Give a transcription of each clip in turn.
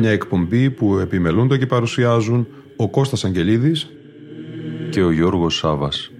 Μια εκπομπή που επιμελούνται και παρουσιάζουν ο Κώστας Αγγελίδης και ο Γιώργος Σάβας.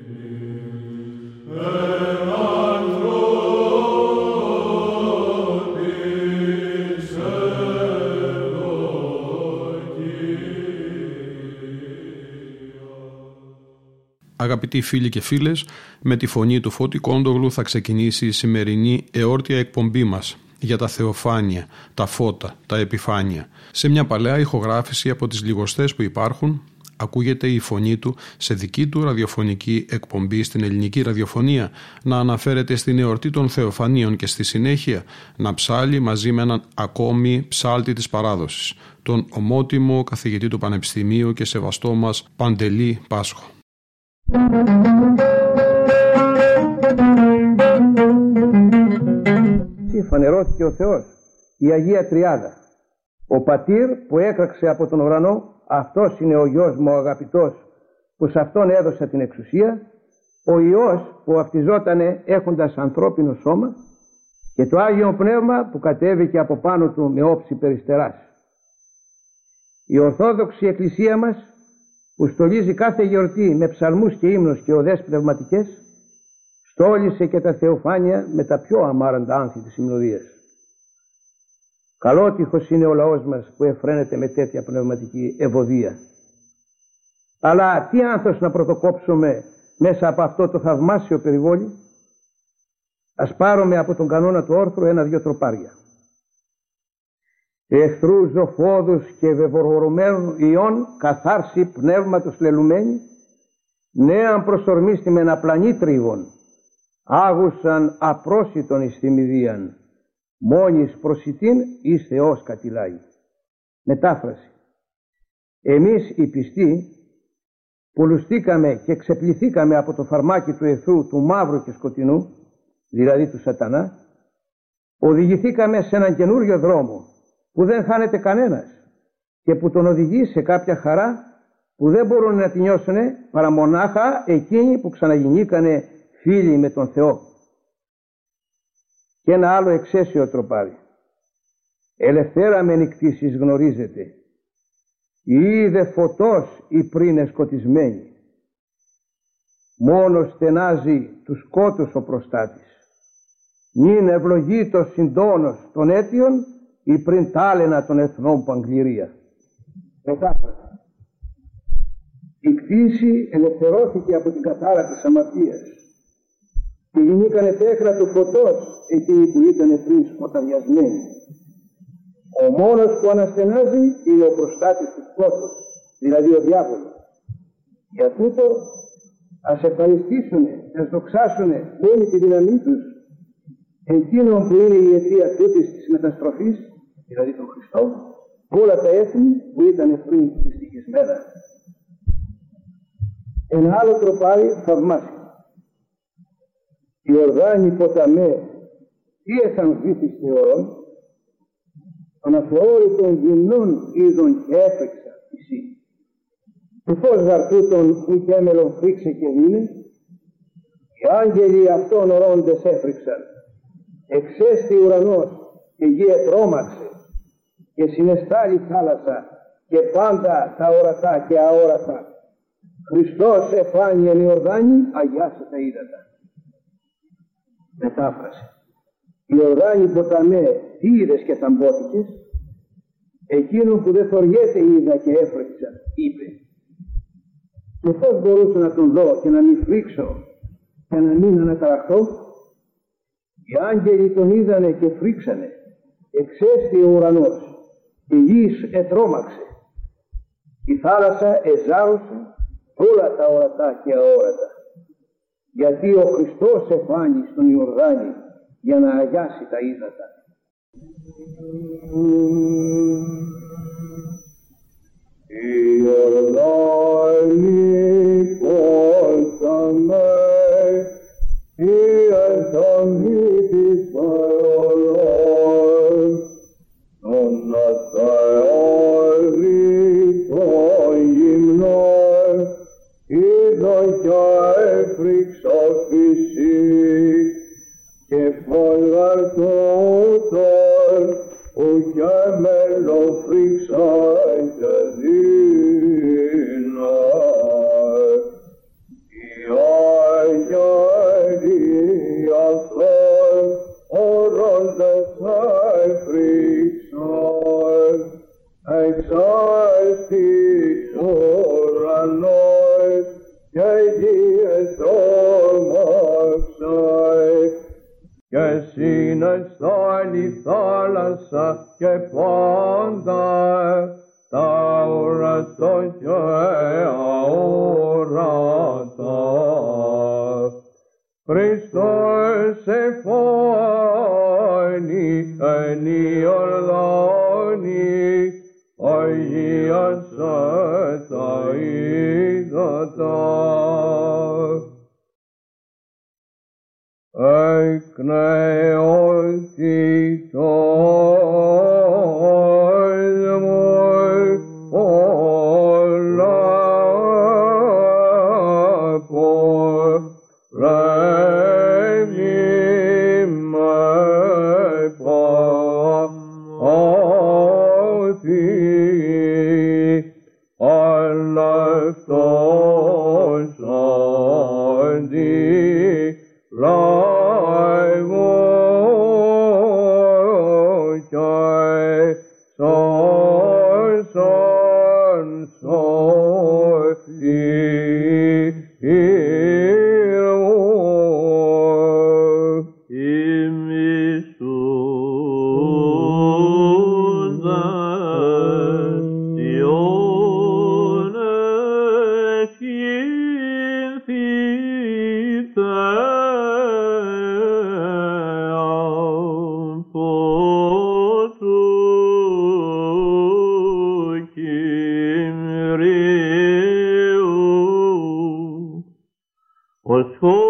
Αγαπητοί φίλοι και φίλες, με τη φωνή του Φώτη Κόντογλου θα ξεκινήσει η σημερινή εόρτια εκπομπή μας για τα θεοφάνεια, τα φώτα, τα επιφάνεια. Σε μια παλαιά ηχογράφηση από τις λιγοστές που υπάρχουν, ακούγεται η φωνή του σε δική του ραδιοφωνική εκπομπή στην ελληνική ραδιοφωνία να αναφέρεται στην εορτή των Θεοφανίων και στη συνέχεια να ψάλει μαζί με έναν ακόμη ψάλτη της παράδοσης, τον ομότιμο καθηγητή του Πανεπιστημίου και σεβαστό μας Παντελή Πάσχο. Φανερώθηκε ο Θεός, η Αγία Τριάδα, ο Πατήρ που έκραξε από τον ουρανό, αυτός είναι ο Γιος μου ο αγαπητός που σε αυτόν έδωσα την εξουσία, ο Υιός που αυτιζότανε έχοντας ανθρώπινο σώμα και το Άγιο Πνεύμα που κατέβηκε από πάνω του με όψη περιστεράς. Η Ορθόδοξη Εκκλησία μας που στολίζει κάθε γιορτή με ψαλμούς και ύμνους και οδές πνευματικές στόλισε και τα θεοφάνεια με τα πιο αμάραντα άνθη της υμνοδίας. Καλότυχος είναι ο λαός μας που εφραίνεται με τέτοια πνευματική ευωδία. Αλλά τι άνθος να πρωτοκόψουμε μέσα από αυτό το θαυμάσιο περιβόλι; Ας πάρουμε από τον κανόνα του όρθρου ένα-δυο τροπάρια. Εχθρού ζωφόδους και βεβοργορωμένων ιών καθάρση πνεύματος λελουμένη νέαν προσορμίστη με ένα πλανή τρίβων άγουσαν απρόσιτον εις θυμηδίαν μόνης προσιτήν εις Θεός κατηλάει. Μετάφραση. Εμείς οι πιστοί πουλουστήκαμε και ξεπληθήκαμε από το φαρμάκι του εχθρού του μαύρου και σκοτεινού, δηλαδή του σατανά, οδηγηθήκαμε σε έναν καινούριο δρόμο που δεν χάνεται κανένας και που τον οδηγεί σε κάποια χαρά που δεν μπορούν να τη νιώσουν παρά μονάχα εκείνοι που ξαναγινήκανε φίλοι με τον Θεό. Και ένα άλλο εξαίσιο τροπάρι. Ελευθέρα με νυχτήσεις γνωρίζετε. Είδε φωτός η πριν εσκοτισμένη. Μόνος στενάζει τους σκότους ο προστάτης. Νυν ευλογεί συντόνος των αίτιων ή πριν τάλαινα των εθνών Παγκληρία. Μετάφραση. Η κτήση ελευθερώθηκε από την κατάρα της αμαρτίας και γινήκανε τέχνα του φωτός εκείνοι που ήταν πριν σκοταδιασμένοι. Ο μόνος που αναστενάζει είναι ο προστάτης του σκότους, δηλαδή ο διάβολος. Για τούτο ας ευχαριστήσουν, ας δοξάσουν όλη τη δύναμή τους εκείνον που είναι η αιτία τούτης της μεταστροφής, δηλαδή τον Χριστό, όλα τα έθνη που ήταν πριν δυστυχισμένα. Ένα άλλο τροπάρι θαυμάσιο. Η οργάνη ποταμέ τι εθανθήθης θεωρών, των αθεώρητων γυμνών είδων και έφεξα εσύ. Το φως γαρτούτων που κέμελον φρίξε και δίνε, οι άγγελοι αυτών ορώντες έφρυξαν εξέστη ουρανός και γη ετρώμαξε και συνεστάλει θάλασσα και πάντα τα ορατά και αόρατα. Χριστός εφάνει εν Ιορδάνη, αγιάσε τα ύδατα. Μετάφραση. Η Ιορδάνη ποταμέ είδες και θαμπότηκες, εκείνο που δεν θωριέται είδα και έφρεξα, είπε. Και πώς μπορούσα να τον δω και να μην φρίξω και να μην αναταραχθώ, οι άγγελοι τον είδανε και φρίξανε. Εξέστη ο ουρανός. Η γης ετρώμαξε. Η θάλασσα εζάρωσε όλα τα ορατά και αόρατα. Γιατί ο Χριστός εφάνει στον Ιορδάνη για να αγιάσει τα ύδατα. Η Ορδάνη πόσαμε, η Αθαμή της Παρολός, τον Αθαόρη των γυμνών, είδω κι έφρυξα φυσί, και φωλαρτούτων, ο κι μελοφρύξα και δίνα. Η Άγιαρη αυτόν, ορόντας έφρυξαν, also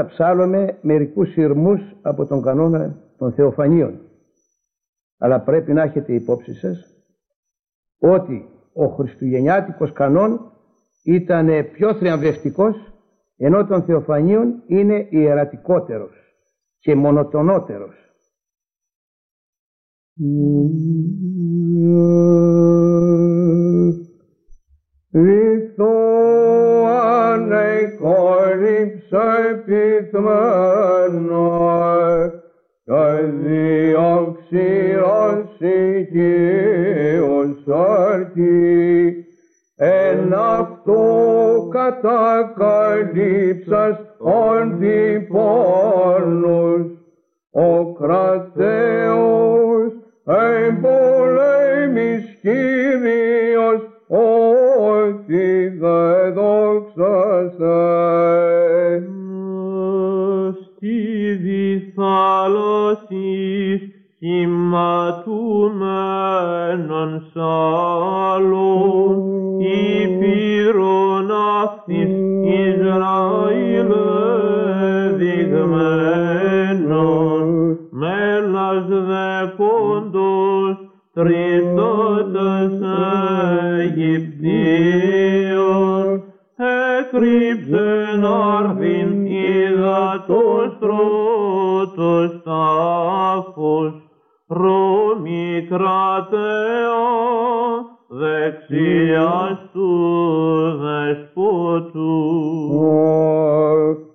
Τώρα θα ψάλουμε μερικούς σειρμούς από τον κανόνα των Θεοφανίων. Αλλά πρέπει να έχετε υπόψη σας ότι ο Χριστουγεννιάτικος κανόν ήταν πιο θριαμβευτικός ενώ των Θεοφανίων είναι ιερατικότερος και μονοτονότερος. Κατακαλύψας αντιπόνους ο κρατέος εμπολέμης Κύριος ότι δε δόξασε. Στη διθάλασσης κυματουμένων σάλων υπήρων αυτής Ισραήλ δειγμένων μέλας δε πόντος τριστότας Αιγυπτίων έκρυψεν άρθιν υδατός τρότος τάφος Ρώμη κρατέα δεξιάς του δεσπότου.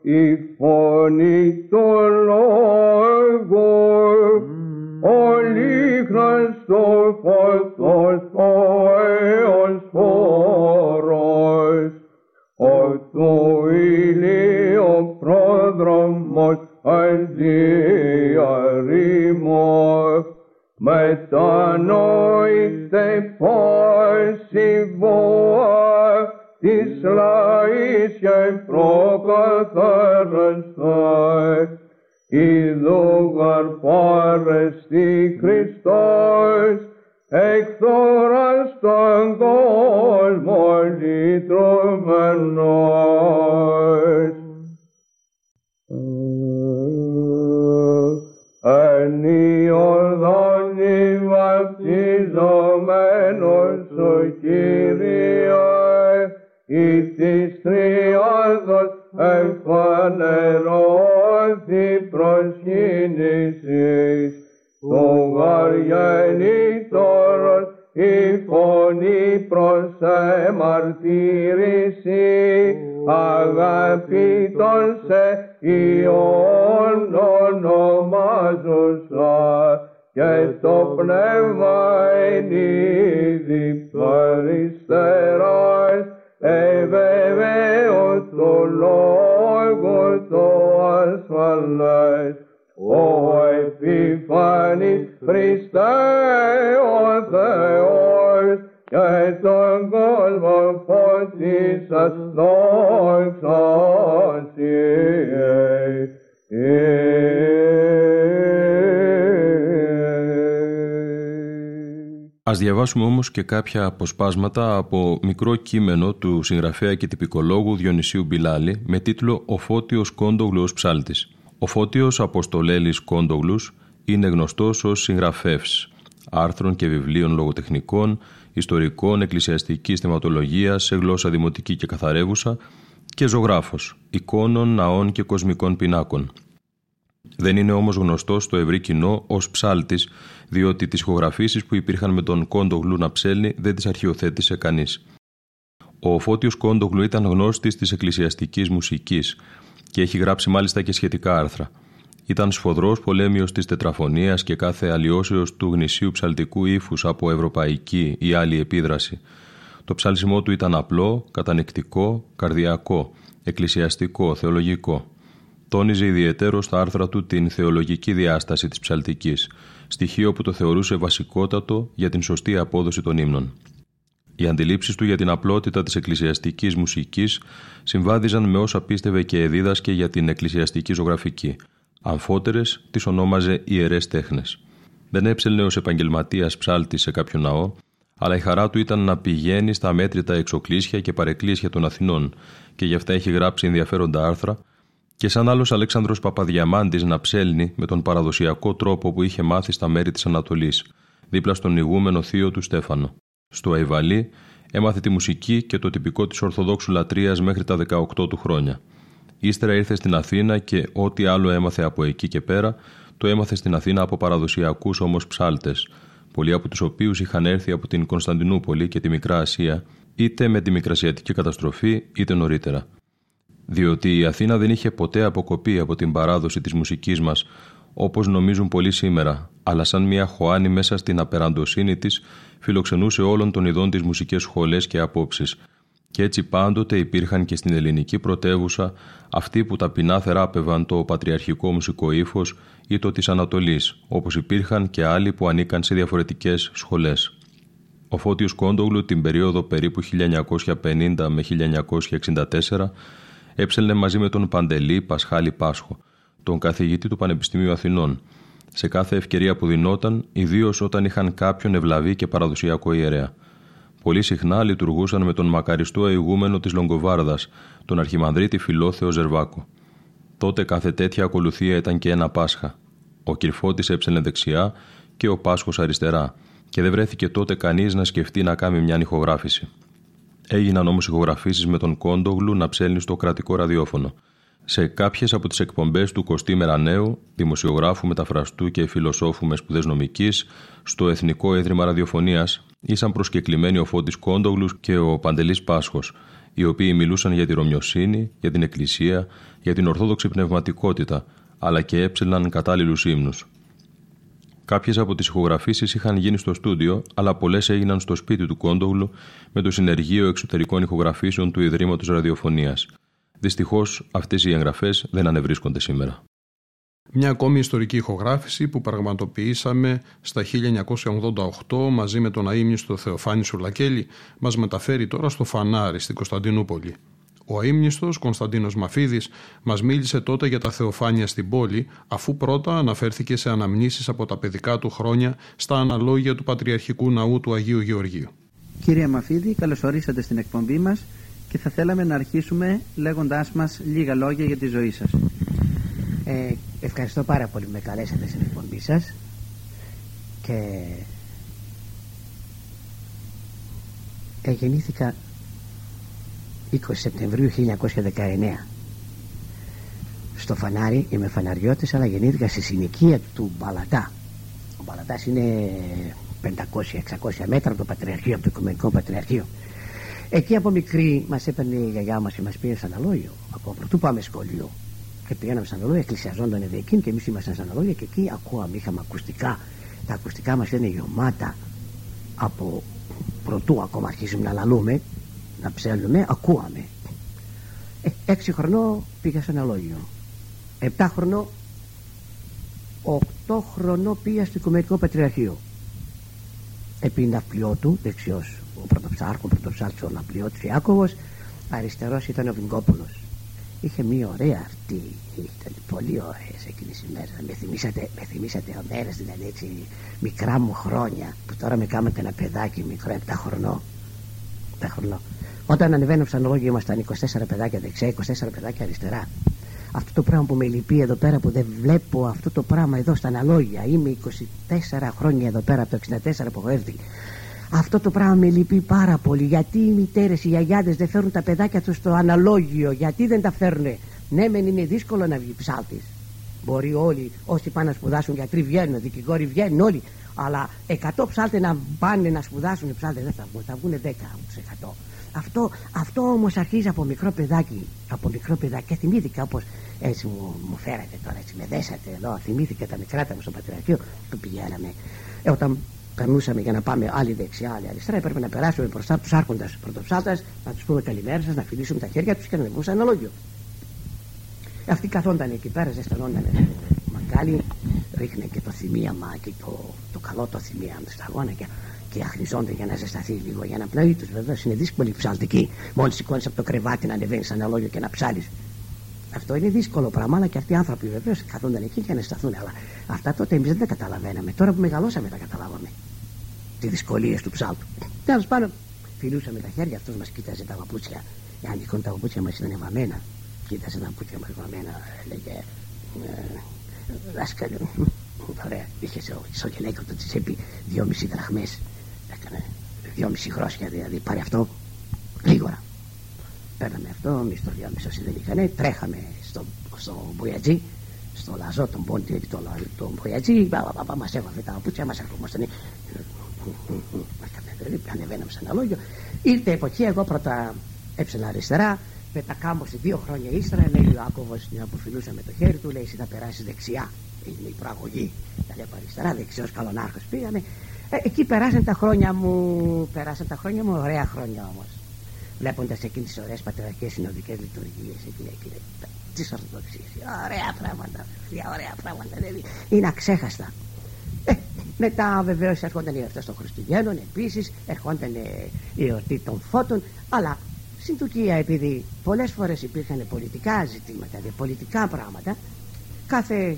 η φωνή των λόγων ολίχνας στο φωτός ο αίος φόρος ο του ηλίου πρόδρομος αντιαρρήμος Mais ta noite porsivor, Israelskei prokatharen stoi, I lugar foresti Kristos, Ektoran stangol mordi tromen nois. Βαπτιζομένος ο Κύριος, εις της Τριάδος εμφανερώθη προσκύνησης, το βαριανήτωρος η φωνή προς εμαρτύρηση, αγαπήτων σε Υιόν ονομάζουσα, και το πνεύμα εν είδη παριστεράς, εβεβαίω το λόγο το ασφαλές. Ο επιφανής Χριστέ ο Θεός και τον Ας διαβάσουμε όμως και κάποια αποσπάσματα από μικρό κείμενο του συγγραφέα και τυπικολόγου Διονυσίου Μπιλάλη με τίτλο «Ο Φώτιος Κόντογλου ως ψάλτης». Ο Φώτιος Αποστολέλης Κόντογλους είναι γνωστός ως συγγραφεύς άρθρων και βιβλίων λογοτεχνικών, ιστορικών, εκκλησιαστικής θεματολογίας σε γλώσσα δημοτική και καθαρεύουσα και ζωγράφος, εικόνων, ναών και κοσμικών πινάκων. Δεν είναι όμως γνωστό στο ευρύ κοινό ως ψάλτης, διότι τις ηχογραφήσεις που υπήρχαν με τον Κόντογλου να ψέλνει δεν τις αρχιοθέτησε κανείς. Ο Φώτιος Κόντογλου ήταν γνώστης της εκκλησιαστικής μουσικής και έχει γράψει μάλιστα και σχετικά άρθρα. Ήταν σφοδρός πολέμιος της τετραφωνίας και κάθε αλλοιώσεως του γνησίου ψαλτικού ύφους από ευρωπαϊκή ή άλλη επίδραση. Το ψάλσιμό του ήταν απλό, κατανεκτικό, καρδιακό, εκκλησιαστικό, θεολογικό. Τόνιζε ιδιαίτερο στα άρθρα του την θεολογική διάσταση της ψαλτικής, στοιχείο που το θεωρούσε βασικότατο για την σωστή απόδοση των ύμνων. Οι αντιλήψεις του για την απλότητα της εκκλησιαστικής μουσικής συμβάδιζαν με όσα πίστευε και εδίδασκε για την εκκλησιαστική ζωγραφική, Αμφότερες τις ονόμαζε ιερές τέχνες. Δεν έψελνε ως επαγγελματίας ψάλτη σε κάποιο ναό, αλλά η χαρά του ήταν να πηγαίνει στα μέτρητα εξοκλήσια και παρεκκλήσια των Αθηνών και γι' αυτά έχει γράψει ενδιαφέροντα άρθρα και σαν άλλος Αλέξανδρος Παπαδιαμάντης να ψέλνει με τον παραδοσιακό τρόπο που είχε μάθει στα μέρη της Ανατολής, δίπλα στον ηγούμενο θείο του Στέφανο. Στο Αϊβαλή έμαθε τη μουσική και το τυπικό της Ορθοδόξου λατρείας μέχρι τα 18 του χρόνια. Ύστερα ήρθε στην Αθήνα και ό,τι άλλο έμαθε από εκεί και πέρα, το έμαθε στην Αθήνα από παραδοσιακούς όμως ψάλτες, πολλοί από τους οποίους είχαν έρθει από την Κωνσταντινούπολη και τη Μικρά Ασία, είτε με τη Μικρασιατική καταστροφή, είτε νωρίτερα. Διότι η Αθήνα δεν είχε ποτέ αποκοπεί από την παράδοση της μουσικής μας, όπως νομίζουν πολλοί σήμερα, αλλά σαν μια χωάνη μέσα στην απεραντοσύνη της, φιλοξενούσε όλων των ειδών τι μουσικές σχολές και απόψεις, και έτσι πάντοτε υπήρχαν και στην ελληνική πρωτεύουσα αυτοί που ταπεινά θεράπευαν το πατριαρχικό μουσικό ύφος ή το της Ανατολής, όπως υπήρχαν και άλλοι που ανήκαν σε διαφορετικές σχολές. Ο Φώτιος Κόντογλου την περίοδο περίπου 1950 με 1964 έψελνε μαζί με τον Παντελή Πασχάλη Πάσχο, τον καθηγητή του Πανεπιστημίου Αθηνών, σε κάθε ευκαιρία που δινόταν, ιδίως όταν είχαν κάποιον ευλαβή και παραδοσιακό ιερέα. Πολύ συχνά λειτουργούσαν με τον μακαριστό ηγούμενο της Λογκοβάρδας, τον Αρχιμανδρίτη Φιλόθεο Ζερβάκο. Τότε κάθε τέτοια ακολουθία ήταν και ένα Πάσχα. Ο Κυρφώτης έψελνε δεξιά και ο Πάσχος αριστερά, και δεν βρέθηκε τότε κανείς να σκεφτεί να κάνει μια ηχογράφηση. Έγιναν όμως ηχογραφήσεις με τον Κόντογλου να ψέλνει στο κρατικό ραδιόφωνο. Σε κάποιες από τις εκπομπές του Κωστή Μερανέου, δημοσιογράφου, μεταφραστού και φιλοσόφου με σπουδές νομικής, στο Εθνικό Ίδρυμα Ραδιοφωνίας, ήσαν προσκεκλημένοι ο Φώτης Κόντογλους και ο Παντελής Πάσχος, οι οποίοι μιλούσαν για τη Ρωμιοσύνη, για την Εκκλησία, για την Ορθόδοξη πνευματικότητα, αλλά και έψελναν κατάλληλους ύμνους. Κάποιες από τις ηχογραφήσεις είχαν γίνει στο στούντιο, αλλά πολλές έγιναν στο σπίτι του Κόντογλου με το Συνεργείο Εξωτερικών Ηχογραφήσεων του Ιδρύματος Ραδιοφωνίας. Δυστυχώς, αυτές οι εγγραφές δεν ανεβρίσκονται σήμερα. Μια ακόμη ιστορική ηχογράφηση που πραγματοποιήσαμε στα 1988 μαζί με τον αείμνηστο Θεοφάνη Σουλακέλη μας μεταφέρει τώρα στο Φανάρι στην Κωνσταντινούπολη. Ο αείμνηστος Κωνσταντίνος Μαφίδης μας μίλησε τότε για τα θεοφάνεια στην πόλη αφού πρώτα αναφέρθηκε σε αναμνήσεις από τα παιδικά του χρόνια στα αναλόγια του Πατριαρχικού Ναού του Αγίου Γεωργίου. Κύριε Μαφίδη, καλωσορίσατε στην εκπομπή μας και θα θέλαμε να αρχίσουμε λέγοντάς μας λίγα λόγια για τη ζωή σας. Ε, ευχαριστώ πάρα πολύ που με καλέσατε στην εκπομπή σας και ε, γεννήθηκα 20 Σεπτεμβρίου 1919 στο Φανάρι είμαι φαναριώτης αλλά γεννήθηκα στη συνοικία του Μπαλατά. Ο Μπαλατάς είναι 500-600 μέτρα από το Πατριαρχείο από το Οικουμενικό Πατριαρχείο. Εκεί από μικρή μας έπαιρνε η γιαγιά μας και μας πήρε σαν αλόγιο. Από πρωτού πάμε σχολείο και πηγαίναμε σαν αλόγια, εκκλησιαζόνταν εκεί και εμείς ήμασταν σαν αλόγια και εκεί ακούαμε, είχαμε ακουστικά. Τα ακουστικά μας ήταν γεμάτα από πρωτού ακόμα αρχίσουμε να λαλούμε, να ψέλνουμε, ακούαμε. Ε, έξι χρονό πήγα σαν αλόγιο. Επτά χρονό, οκτώ χρονό πήγα στο Οικουμενικό Πατριαρχείο. Επί ναυπλιό του, δεξιός ο πρωτοψάρχος, ο πρωτοψάρχος ο ναυπλιώτης Ιάκωβος, αριστερός ήταν ο Βυγκόπουλος είχε μία ωραία αυτή ήταν πολύ ωραίες εκείνες οι μέρες με θυμήσατε, με θυμήσατε μέρες δηλαδή έτσι μικρά μου χρόνια που τώρα με κάνετε ένα παιδάκι μικρό 7 χρονό 7 χρονό όταν ανεβαίνω ψανολόγιο ήμασταν 24 παιδάκια δεξιά 24 παιδάκια αριστερά αυτό το πράγμα που με λυπεί εδώ πέρα που δεν βλέπω αυτό το πράγμα εδώ στα αναλόγια είμαι 24 χρόνια εδώ πέρα από το 64 που έχω έρθει αυτό το πράγμα με λυπεί πάρα πολύ. Γιατί οι μητέρες, οι γιαγιάδες δεν φέρουν τα παιδάκια τους στο αναλόγιο, γιατί δεν τα φέρουν. Ναι, μεν είναι δύσκολο να βγει ψάλτης. Μπορεί όλοι όσοι πάνε να σπουδάσουν γιατροί βγαίνουν, δικηγόροι βγαίνουν όλοι. Αλλά 100 ψάλτες να πάνε να σπουδάσουν οι ψάλτες δεν θα βγουν, θα βγουν 10%. Αυτό, αυτό όμως αρχίζει από μικρό παιδάκι. Από μικρό παιδάκι. Και θυμήθηκα όπως έτσι μου, μου φέρατε τώρα, έτσι με δέσατε εδώ. Θυμήθηκα τα μικρά μου στο πατριαρχείο που πηγαίναμε. Ε, όταν περνούσαμε για να πάμε άλλη δεξιά, άλλη αριστερά, έπρεπε να περάσουμε μπροστά τους άρχοντας πρωτοψάλτα, να τους πούμε καλημέρα σας, να φιλήσουμε τα χέρια τους και να ανεβούν σαν αναλόγιο. Αυτοί καθόνταν εκεί πέρα, ζεσθενόταν μαγκάλι, ρίχνε και το θυμίαμα και το, το καλό το θυμίαμα στα αγώνα και, και αχνιζόνται για να ζεσταθεί λίγο, για να πνέει τους. Βεβαίως είναι δύσκολη ψαλτική. Μόλις σηκώνεις από το κρεβάτι να ανεβαίνεις σαν αναλόγιο και να ψάλεις. Αυτό είναι δύσκολο πράγμα, αλλά και αυτοί οι άνθρωποι βεβαίως καθόνταν εκεί για να σταθούν. Αλλά αυτά τότε εμείς δεν τα καταλαβαίναμε. Τώρα που μεγαλώσαμε τα καταλάβαμε. Τι δυσκολίες του ψάλτου. Τέλος πάντων, φιλούσαμε τα χέρια, αυτός μας κοίταζε τα παπούτσια. Εάν τυχόν τα παπούτσια μας ήταν βαμμένα, κοίταζε τα παπούτσια μας βαμμένα, έλεγε. «Ε, δάσκαλο, ωραία, είχε στο γελέκο του τσέπη δυόμιση δραχμές. Έκανε δυόμιση χρώσια δηλαδή, πάρε αυτό γρήγορα. Παίρναμε αυτό, εμείς το δυόμιση όσοι δεν είχαν, τρέχαμε στο, στο Μπουγιατζή, στο λαζό τον πόντι, το, τον Μπουγιατζή, μας έβαλε τα παπούτσια, μας ερχόμασταν. Ανεβαίναμε σε ένα λόγιο. Ήρθε η εποχή, εγώ πρώτα έψανα αριστερά, με τα κάμποση δύο χρόνια ύστερα, λέει ο Άκοβος, την αποφυλούσα με το χέρι του, λέει, εσύ θα περάσεις δεξιά. Είναι η προαγωγή. Τα λέω αριστερά, δεξιός καλονάρχος πήγαμε. Ε, εκεί περάσαν τα χρόνια μου, περάσαν τα χρόνια μου, ωραία χρόνια όμως. Βλέποντας εκείνες τις ωραίες πατεραρχικέ συνοδικές λειτουργίες, εκείνη, εκείνη, τις ορθοδοξίες. Ωραία πράγματα, ωραία πράγματα. Δηλαδή είναι αξέχαστα. Ε, μετά βεβαίως ερχόταν η εορτή των Χριστουγέννων, επίσης ερχόταν η εορτή των Φώτων, αλλά στην Τουρκία επειδή πολλές φορές υπήρχαν πολιτικά ζητήματα, δηλαδή πολιτικά πράγματα, κάθε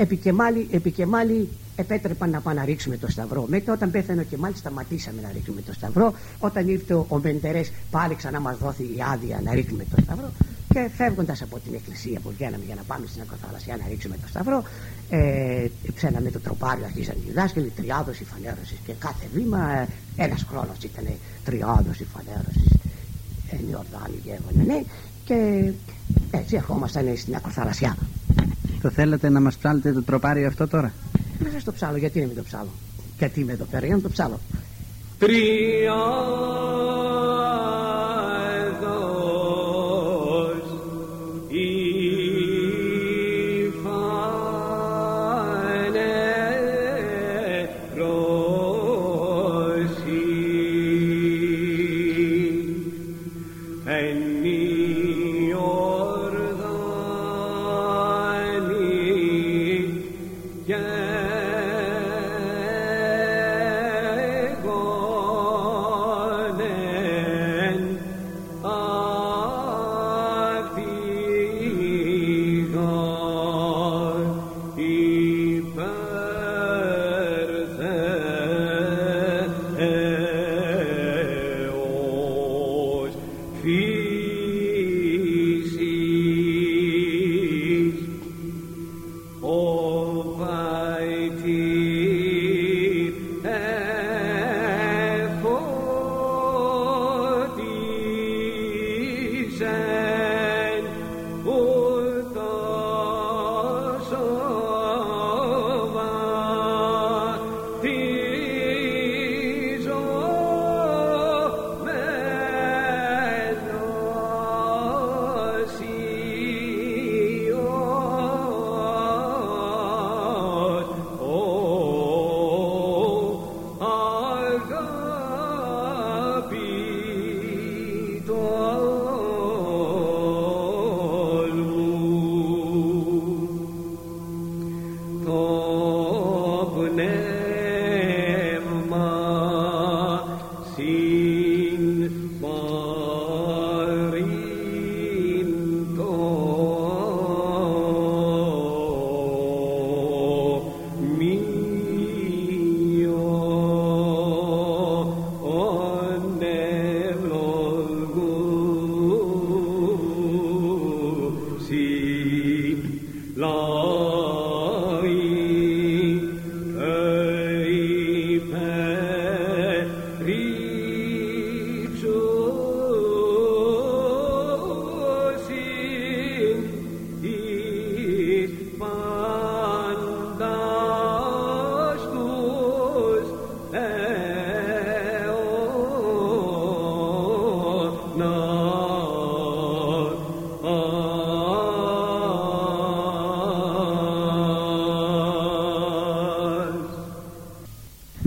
επικεμάλι, επικεμάλι επέτρεπαν να πάνε να ρίξουμε το σταυρό. Μετά όταν πέθανε ο Κεμάλ σταματήσαμε να ρίξουμε το σταυρό. Όταν ήρθε ο Μεντερές πάλι ξανά μας δόθη η άδεια να ρίξουμε το σταυρό. Και φεύγοντας από την εκκλησία που βγαίναμε για να πάμε στην ακροθαλασσιά να ρίξουμε το σταυρό, ε, ψέναμε το τροπάριο, αρχίσαν οι δάσκαλοι, τριάδοση φανέρωσης και κάθε βήμα ε, ένας χρόνος ήταν τριάδοση φανέρωσης. Ε, Ιορδάνη γεύανε, ναι, και έτσι ερχόμασταν στην ακροθαλασσιά. Το θέλετε να μας ψάλετε το τροπάριο αυτό τώρα; Δεν σας το ψάλω, γιατί να μην το ψάλω; Γιατί είμαι εδώ πέρα για να το ψάλω. Τρία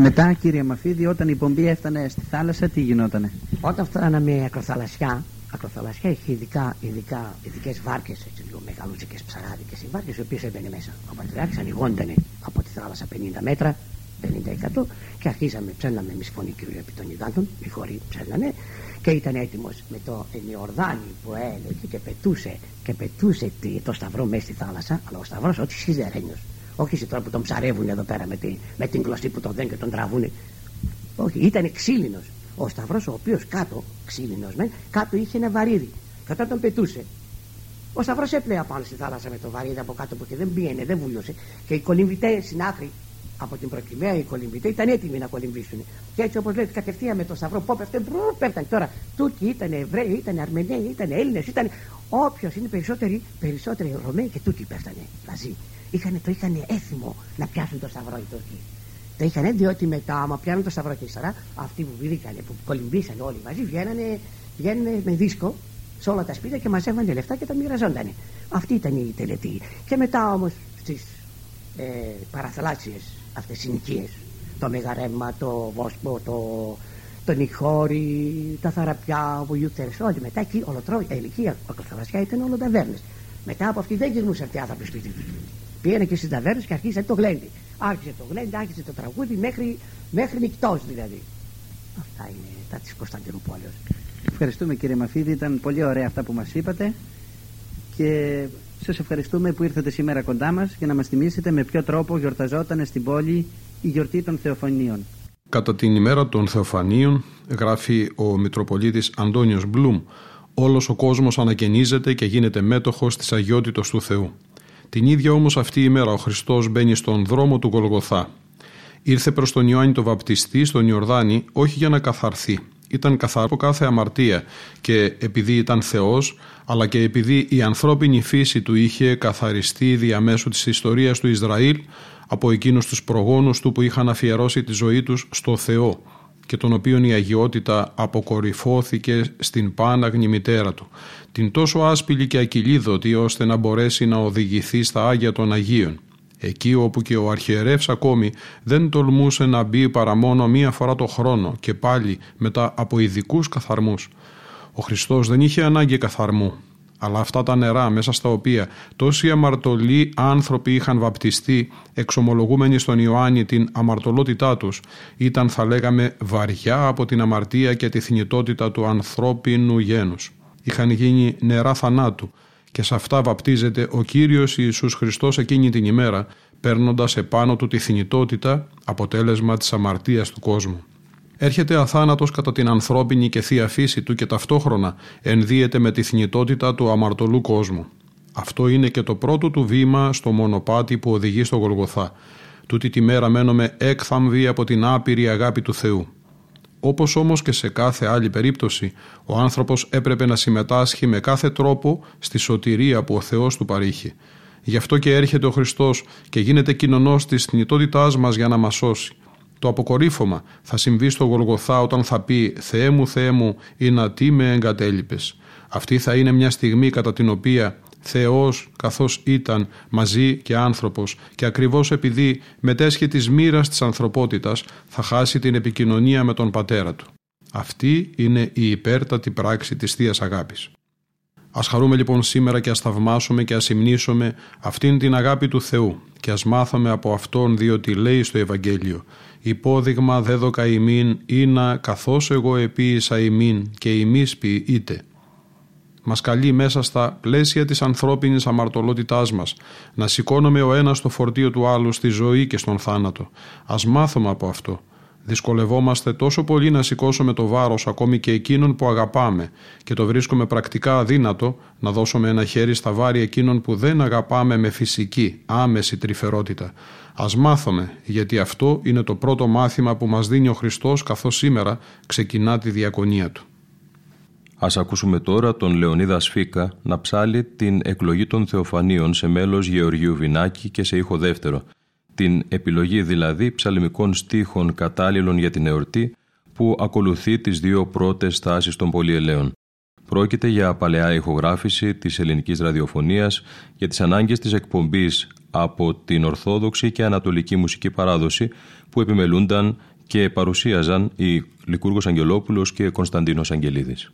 Μετά κύριε Μαφίδη όταν η πομπή έφτανε στη θάλασσα τι γινότανε; Όταν φτάναμε ακροθαλασσιά Ακροθαλασσιά έχει ειδικά, ειδικά ειδικές βάρκες έτσι λίγο μεγαλούτσικες ψαράδικες οι βάρκες οι οποίες έμπαινε μέσα. Ο Πατριάρχης ανοιγόντανε από τη θάλασσα 50 μέτρα 50% και αρχίσαμε, ψέλναμε εμείς φωνή κυρίου επί των υδάτων, οι χωροί ψέλνανε και ήταν έτοιμος με το ενιορδάνι που έλεγε και πετούσε και πετούσε το σταυρό μέσα στη θάλασσα αλλά ο σταυρός όχι σιδερένιος όχι σε τώρα που τον ψαρεύουν εδώ πέρα με, τη, με την κλωστή που τον δένουν και τον τραβούν όχι ήταν ξύλινος ο σταυρός ο οποίος κάτω ξύλινος με, κάτω είχε ένα βαρύδι και όταν τον πετούσε ο σταυρός έπλεε πάνω στη θάλασσα με το βαρύδι από κάτω που και δεν πήγαινε, δεν βούλωσε και οι κολυμβητές στην άκρη από την προκυμαία οι κολυμβητέ ήταν έτοιμοι να κολυμβήσουν. Και έτσι όπως λέτε, κατευθείαν με το σταυρό που πέφτε, πέφτανε. Τώρα Τούρκοι ήταν Εβραίοι, ήταν Αρμενέοι, ήταν Έλληνες, ήταν. Όποιος είναι περισσότεροι, περισσότεροι Ρωμαίοι και Τούρκοι πέφτανε μαζί. Είχανε, το είχαν έθιμο να πιάσουν το σταυρό οι Τούρκοι. Το είχαν διότι μετά, άμα πιάνουν το σταυρό και ύστερα, αυτοί που βγήκαν, που κολυμπήσαν όλοι μαζί, βγαίνανε, βγαίνανε με δίσκο σε όλα τα σπίτια και μαζεύανε λεφτά και τα μοιραζόντανε. Αυτή ήταν η τελετή. Και μετά όμως στις ε, παραθαλάσσιες αυτές οι νοικίες το Μεγαρέμα, το Βόσπο, το, το Νιχώρι, τα Θαραπιά, ο Βουγιούθερες, όλοι μετά εκεί ολοτρό, η ηλικία, ο Κοθαβασιά ήταν όλο ταβέρνες. Μετά από αυτή δεν γυρνούσαν αυτοί οι άνθρωποι σπίτι τους. Πήγαινε και στι ταβέρνες και αρχίσαν το γλέντι. Άρχισε το γλέντι, άρχισε το τραγούδι μέχρι, μέχρι νυχτός δηλαδή. Αυτά είναι τα της Κωνσταντινούπολης. Ευχαριστούμε κύριε Μαφίδη, ήταν πολύ ωραία αυτά που μας είπατε και σας ευχαριστούμε που ήρθατε σήμερα κοντά μας για να μας θυμίσετε με ποιο τρόπο γιορταζόταν στην πόλη η γιορτή των Θεοφανίων. Κατά την ημέρα των Θεοφανίων, γράφει ο Μητροπολίτης Αντώνιος Μπλουμ, όλος ο κόσμος ανακαινίζεται και γίνεται μέτοχος της αγιότητος του Θεού. Την ίδια όμως αυτή η ημέρα ο Χριστός μπαίνει στον δρόμο του Γολγοθά. Ήρθε προς τον Ιωάννη το βαπτιστή στον Ιορδάνη όχι για να καθαρθεί, ήταν καθαρό κάθε αμαρτία και επειδή ήταν Θεός αλλά και επειδή η ανθρώπινη φύση του είχε καθαριστεί διαμέσου της ιστορίας του Ισραήλ από εκείνους τους προγόνους του που είχαν αφιερώσει τη ζωή τους στο Θεό και τον οποίον η αγιότητα αποκορυφώθηκε στην πάναγνη μητέρα του, την τόσο άσπηλη και ακυλίδωτη ώστε να μπορέσει να οδηγηθεί στα Άγια των Αγίων. Εκεί όπου και ο αρχιερεύς ακόμη δεν τολμούσε να μπει παρά μόνο μία φορά το χρόνο και πάλι μετά από ειδικούς καθαρμούς. Ο Χριστός δεν είχε ανάγκη καθαρμού, αλλά αυτά τα νερά μέσα στα οποία τόσοι αμαρτωλοί άνθρωποι είχαν βαπτιστεί εξομολογούμενοι στον Ιωάννη την αμαρτωλότητά τους ήταν θα λέγαμε βαριά από την αμαρτία και τη θνητότητα του ανθρώπινου γένους. Είχαν γίνει νερά θανάτου και σε αυτά βαπτίζεται ο Κύριος Ιησούς Χριστός εκείνη την ημέρα, παίρνοντας επάνω του τη θνητότητα, αποτέλεσμα της αμαρτίας του κόσμου. Έρχεται αθάνατος κατά την ανθρώπινη και θεία φύση του και ταυτόχρονα ενδύεται με τη θνητότητα του αμαρτωλού κόσμου. Αυτό είναι και το πρώτο του βήμα στο μονοπάτι που οδηγεί στο Γολγοθά. Τούτη τη μέρα μένουμε έκθαμβοι από την άπειρη αγάπη του Θεού. Όπως όμως και σε κάθε άλλη περίπτωση, ο άνθρωπος έπρεπε να συμμετάσχει με κάθε τρόπο στη σωτηρία που ο Θεός του παρήχε. Γι' αυτό και έρχεται ο Χριστός και γίνεται κοινωνός της θνητότητάς μας για να μας σώσει. Το αποκορύφωμα θα συμβεί στο Γολγοθά όταν θα πει «Θεέ μου, Θεέ μου, ή να τι με εγκατέλειπες». Αυτή θα είναι μια στιγμή κατά την οποία Θεός καθώς ήταν μαζί και άνθρωπος και ακριβώς επειδή μετέσχε της μοίρας της ανθρωπότητας θα χάσει την επικοινωνία με τον πατέρα του. Αυτή είναι η υπέρτατη πράξη της Θείας Αγάπης. Ας χαρούμε λοιπόν σήμερα και ας θαυμάσουμε και ας υμνήσουμε αυτήν την αγάπη του Θεού και ας μάθαμε από Αυτόν διότι λέει στο Ευαγγέλιο «Υπόδειγμα δέδοκα ημίν να καθώς εγώ επίησα ημίν και ημείς ποιείτε» μας καλεί μέσα στα πλαίσια της ανθρώπινης αμαρτωλότητάς μας να σηκώνουμε ο ένας το φορτίο του άλλου στη ζωή και στον θάνατο. Ας μάθουμε από αυτό. Δυσκολευόμαστε τόσο πολύ να σηκώσουμε το βάρος ακόμη και εκείνων που αγαπάμε και το βρίσκουμε πρακτικά αδύνατο να δώσουμε ένα χέρι στα βάρη εκείνων που δεν αγαπάμε με φυσική, άμεση τρυφερότητα. Ας μάθουμε, γιατί αυτό είναι το πρώτο μάθημα που μας δίνει ο Χριστός καθώς σήμερα ξεκινά τη διακονία Του. Ας ακούσουμε τώρα τον Λεωνίδα Σφίκα να ψάλει την εκλογή των Θεοφανίων σε μέλος Γεωργίου Βινάκη και σε ήχο δεύτερο. Την επιλογή δηλαδή ψαλμικών στίχων κατάλληλων για την εορτή που ακολουθεί τις δύο πρώτες στάσεις των πολυελαίων. Πρόκειται για παλαιά ηχογράφηση της ελληνικής ραδιοφωνίας για τις ανάγκες της εκπομπής από την Ορθόδοξη και Ανατολική Μουσική Παράδοση που επιμελούνταν και παρουσίαζαν οι Λικούργος Αγγελόπουλος και Κωνσταντίνος Αγγελίδης.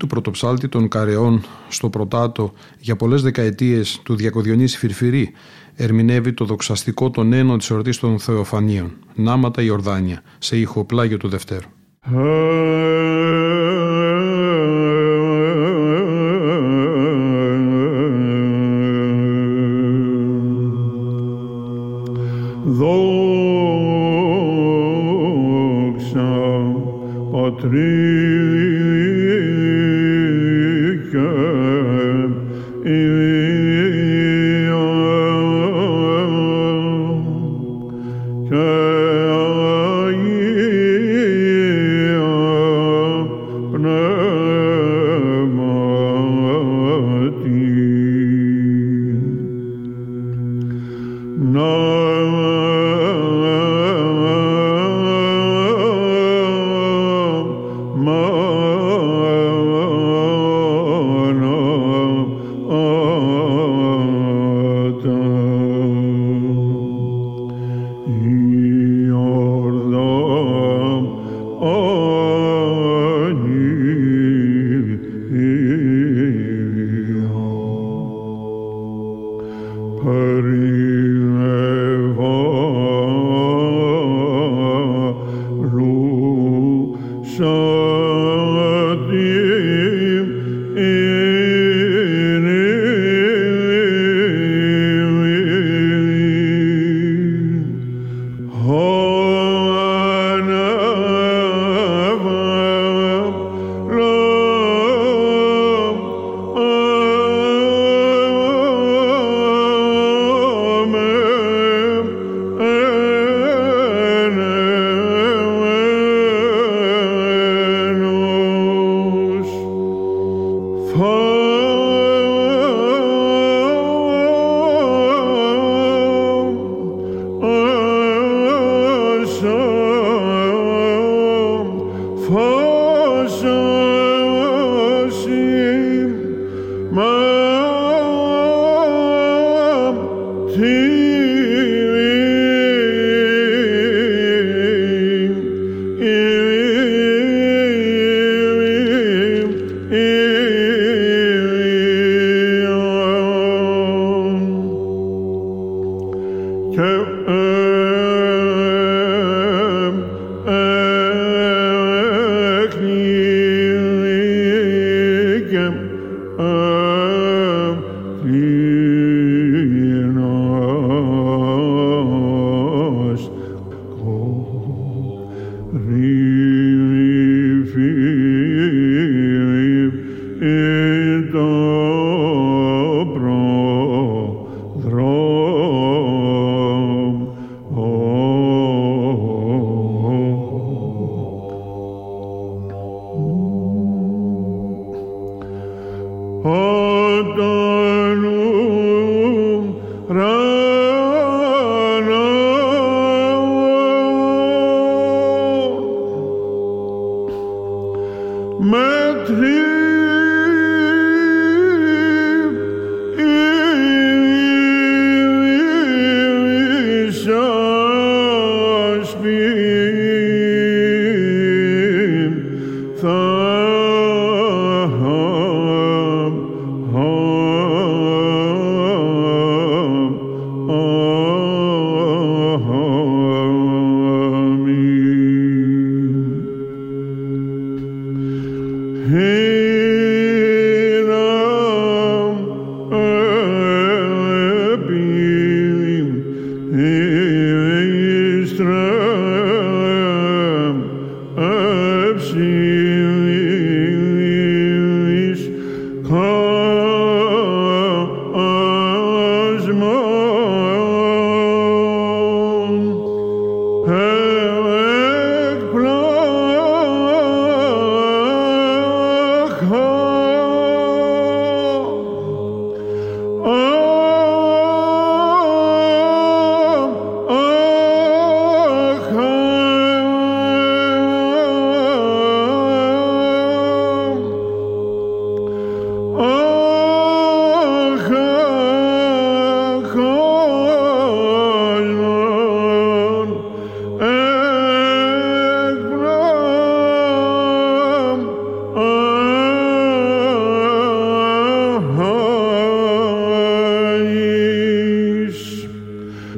του πρωτοψάλτη των Καρεών στο Πρωτάτο για πολλές δεκαετίες του Διακοδιονύση Φυρφυρή ερμηνεύει το δοξαστικό των ένων της ορτή των Θεοφανίων «Νάματα Ιορδάνια» σε ηχοπλάγιο του Δευτέρου. Δόξα Πατρί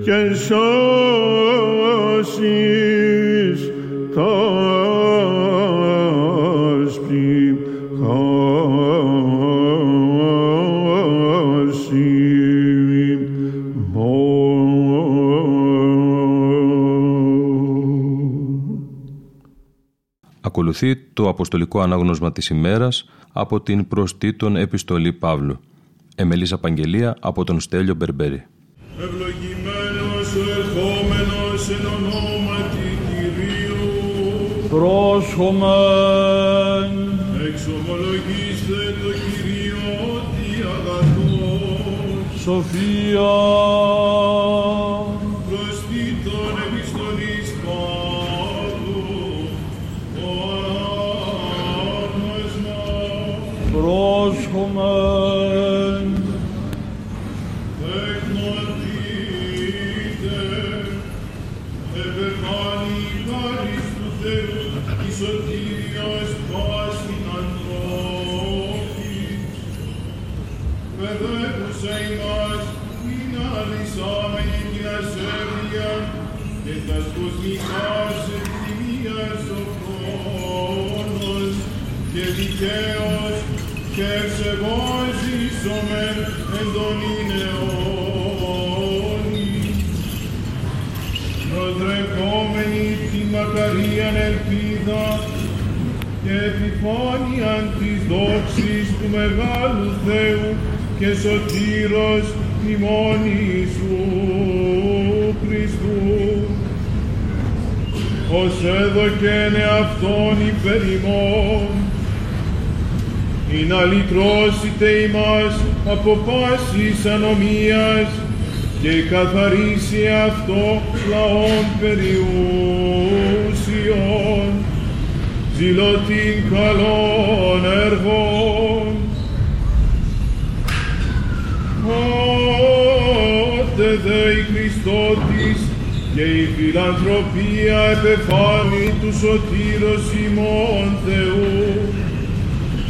και σώσεις Ακολουθεί το Αποστολικό Ανάγνωσμα της ημέρας από την προστήτων επιστολή Παύλου. Εμελής Απαγγελία από τον Στέλιο Μπερμπέρι. Πρόσχομεν. Εξομολογήστε το Κυρίο ότι αγαθός. Σοφία. Προστήτων επιστολής Παύλου. Ο ανάγνωσμα. Πρόσχομεν. Δικαίος και ευσεβώς ζήσομεν εν τον αιώνη. Προτρεχόμενη την μακαρίαν ελπίδα και επιφάνειαν της δόξης του Μεγάλου Θεού και Σωτήρος ημών Ιησού Χριστού. Ως έδωκεν εαυτόν υπέρ ημών, ή να λυτρώσετε ημάς από πάσης ανομίας και καθαρίσει αυτό λαόν περιούσιον, ζηλωτήν καλών έργων. Ότε δε η Χριστότης και η φιλανθρωπία επεφάνει του σωτήρος ημών Θεού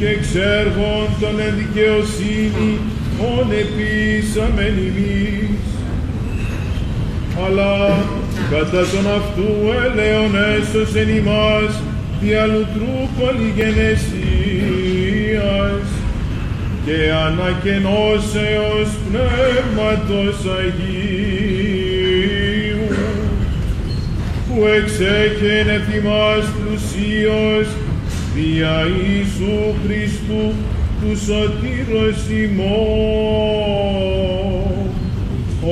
και εξέργων τον εν δικαιοσύνη ον επίσαμεν ημείς. Αλλά κατά τον αυτού έλεον έσωσεν ημάς διαλουτρού πολυγενεσίας και ανακαινώσεως πνεύματος Αγίου που εξέκαινε θυμάς πλουσίως δια Ιησού Χριστού του σωτήρος ημών. Ω,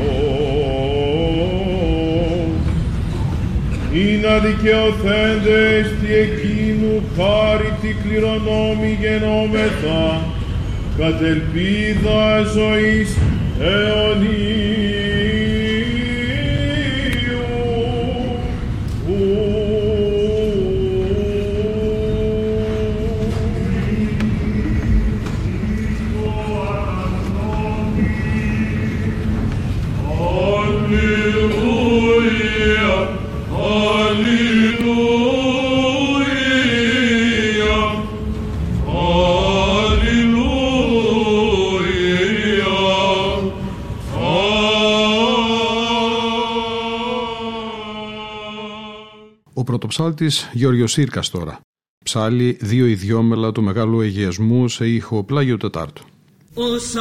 ω, είναι αδικαιοθέντες τι εκείνου χάρη τη κληρονόμη γενόμεθα, κατ' ελπίδα ζωής αιωνίου. Πρωτοψάλτης Γιώργος Σύρκας τώρα. Ψάλει δύο ιδιόμελα του Μεγάλου Αιγιασμού σε ήχο πλάγιο τετάρτου. Ως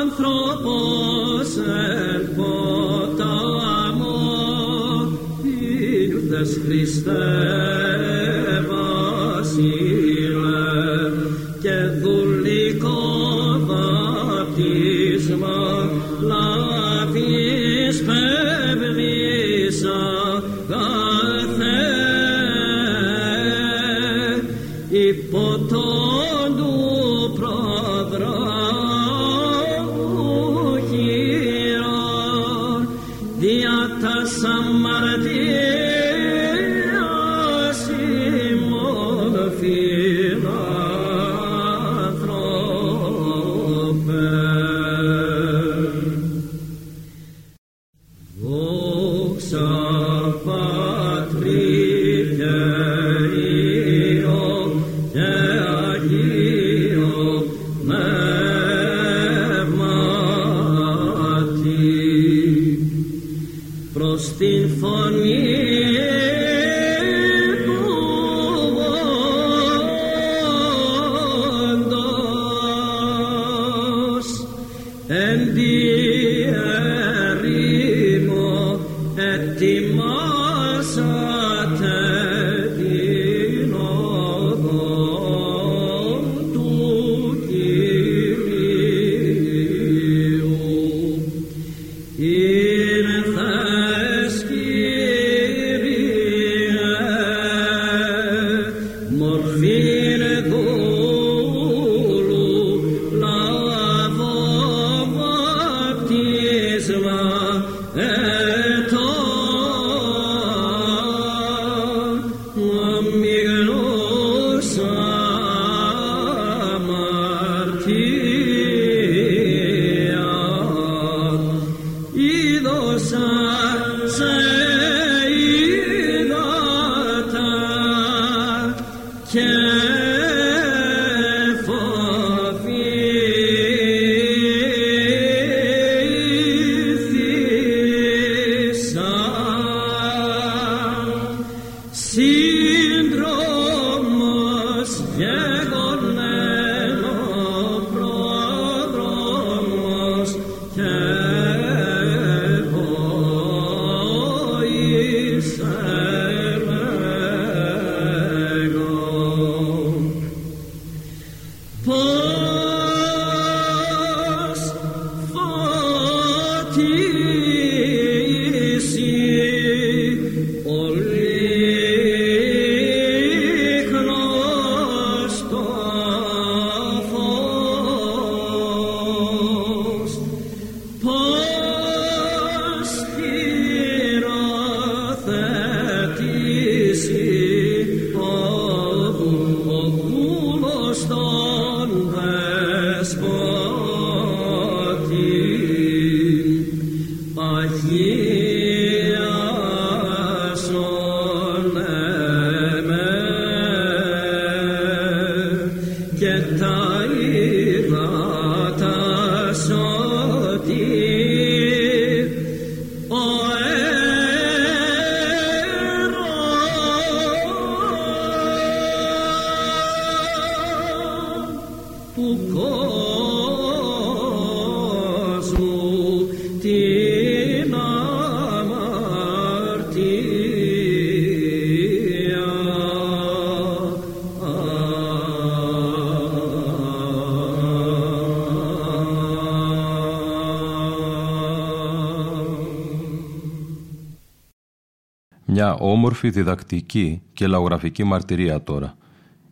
άνθρωπος εν ποτάμο ήρθες Χριστέ Βασίλε και δουλικό βαπτίσμα λάβεις πευλής পথ Μια όμορφη διδακτική και λαογραφική μαρτυρία τώρα.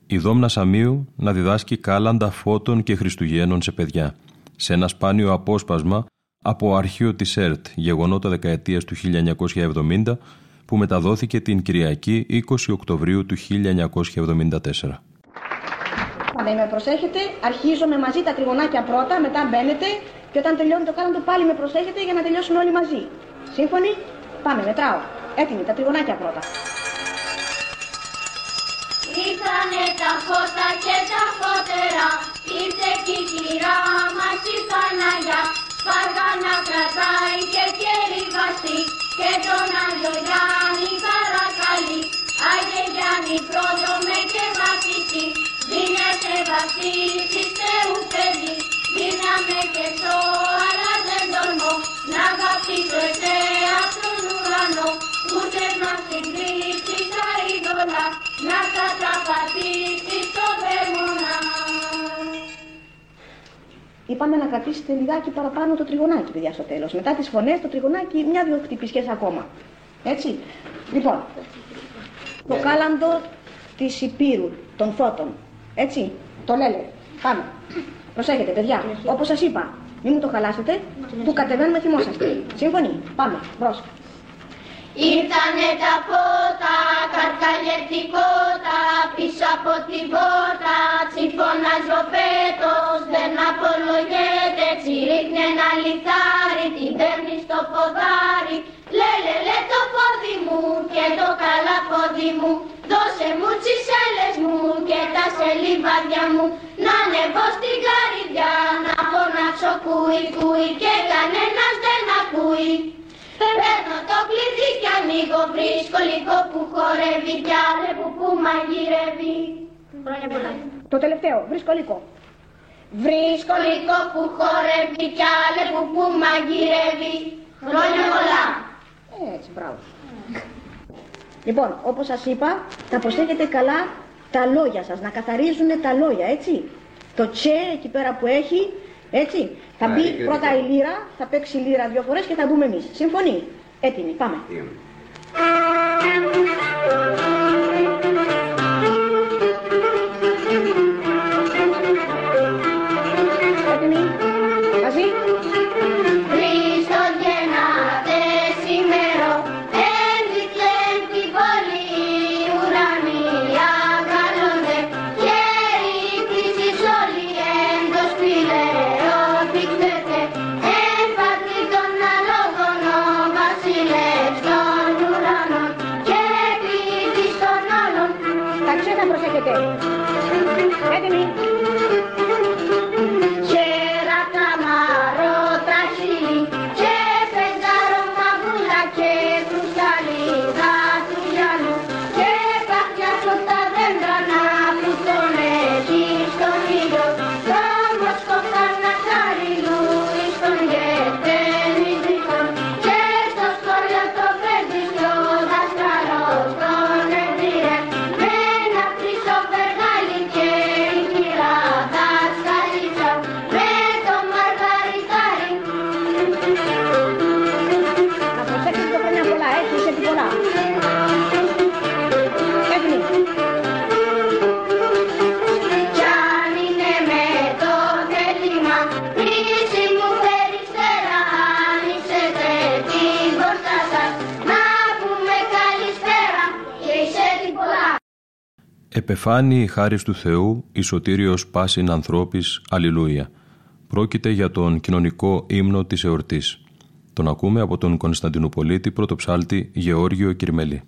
Η Δόμνα Σαμίου να διδάσκει κάλαντα φώτων και Χριστουγέννων σε παιδιά, σε ένα σπάνιο απόσπασμα από αρχείο της ΕΡΤ, γεγονότα δεκαετίας του 1970, που μεταδόθηκε την Κυριακή 20 Οκτωβρίου του 1974. Πάντα με προσέχετε, αρχίζουμε μαζί τα τριγωνάκια πρώτα, μετά μπαίνετε και όταν τελειώνει το κάλαντο πάλι με προσέχετε για να τελειώσουν όλοι μαζί. Σύμφωνοι, πάμε, μετράω. Έτοιμοι, τα τριγωνάκια πρώτα. Ήρθανε τα φώτα και τα φώτερα, ήρθε και η κυρά μας η Παναγιά. Σπάργα να κρατάει και κέρι βαστή και τον Άγιο Γιάννη παρακαλεί. Άγιε Γιάννη πρόδρομε και βασιστή, δίνεσαι βασίσεις Θεού παιδί. Δύναμε και στο αλλά δεν τολμώ, να αγαπήσω εσέα στον ουρανό. Ούτε να στην κρίση τα είδωλα, να καταπατήσεις το δαίμονα. Είπαμε να κρατήσετε λιγάκι παραπάνω το τριγωνάκι, παιδιά, στο τέλος. Μετά τις φωνές, το τριγωνάκι, μια-δυο χτυπησιές ακόμα. Έτσι. Λοιπόν, το κάλαντο της Υπήρου, των φώτων. Έτσι. Το λέλε. Πάμε. Προσέχετε, παιδιά. Όπως σας είπα, μην μου το χαλάσετε. Που κατεβαίνουμε θυμόσαστε. Σύμφωνοι. Πάμε. Μπρος. Ήρθανε τα φώτα, καρκαλιευτικότα, πίσω από την πόρτα, τσιφώνας ο πέτος, δεν απολογέται, τσιρίχνει ένα λιθάρι, την παίρνει στο ποδάρι. Λε, λε, λε το πόδι μου και το καλά πόδι μου, δώσε μου τσισέλες μου και τα σελίβαδια μου, να ανεβώ στην καρυδιά, να φωνάξω κούι, κούι και κανένας δεν ακούει. Παίρνω το κλειδί κι ανοίγω, βρίσκω λίγο που χορεύει κι άλλε που που μαγειρεύει. Χρόνια πολλά. Το τελευταίο. Βρίσκω λίγο. Βρίσκω λίγο που χορεύει κι άλλε που που μαγειρεύει. Χρόνια πολλά. Έτσι, μπράβο. Λοιπόν, όπως σας είπα, θα προσέχετε καλά τα λόγια σας, να καθαρίζουν τα λόγια, έτσι. Το τσε εκεί πέρα που έχει, έτσι. Θα μπει πρώτα η λύρα, θα παίξει η λύρα δύο φορές και θα μπούμε εμείς. Συμφωνείς; Έτοιμοι, πάμε. Επεφάνει η χάρις του Θεού, η σωτήριος πάσιν ανθρώπης, αλληλούια. Πρόκειται για τον κοινωνικό ύμνο της εορτής. Τον ακούμε από τον Κωνσταντινουπολίτη πρωτοψάλτη Γεώργιο Κυρμελή.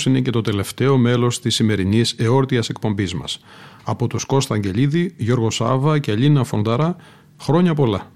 Όμως είναι και το τελευταίο μέλος της σημερινής εόρτιας εκπομπής μας. Από τους Κώστα Αγγελίδη, Γιώργο Σάβα και Αλίνα Φονταρά, χρόνια πολλά.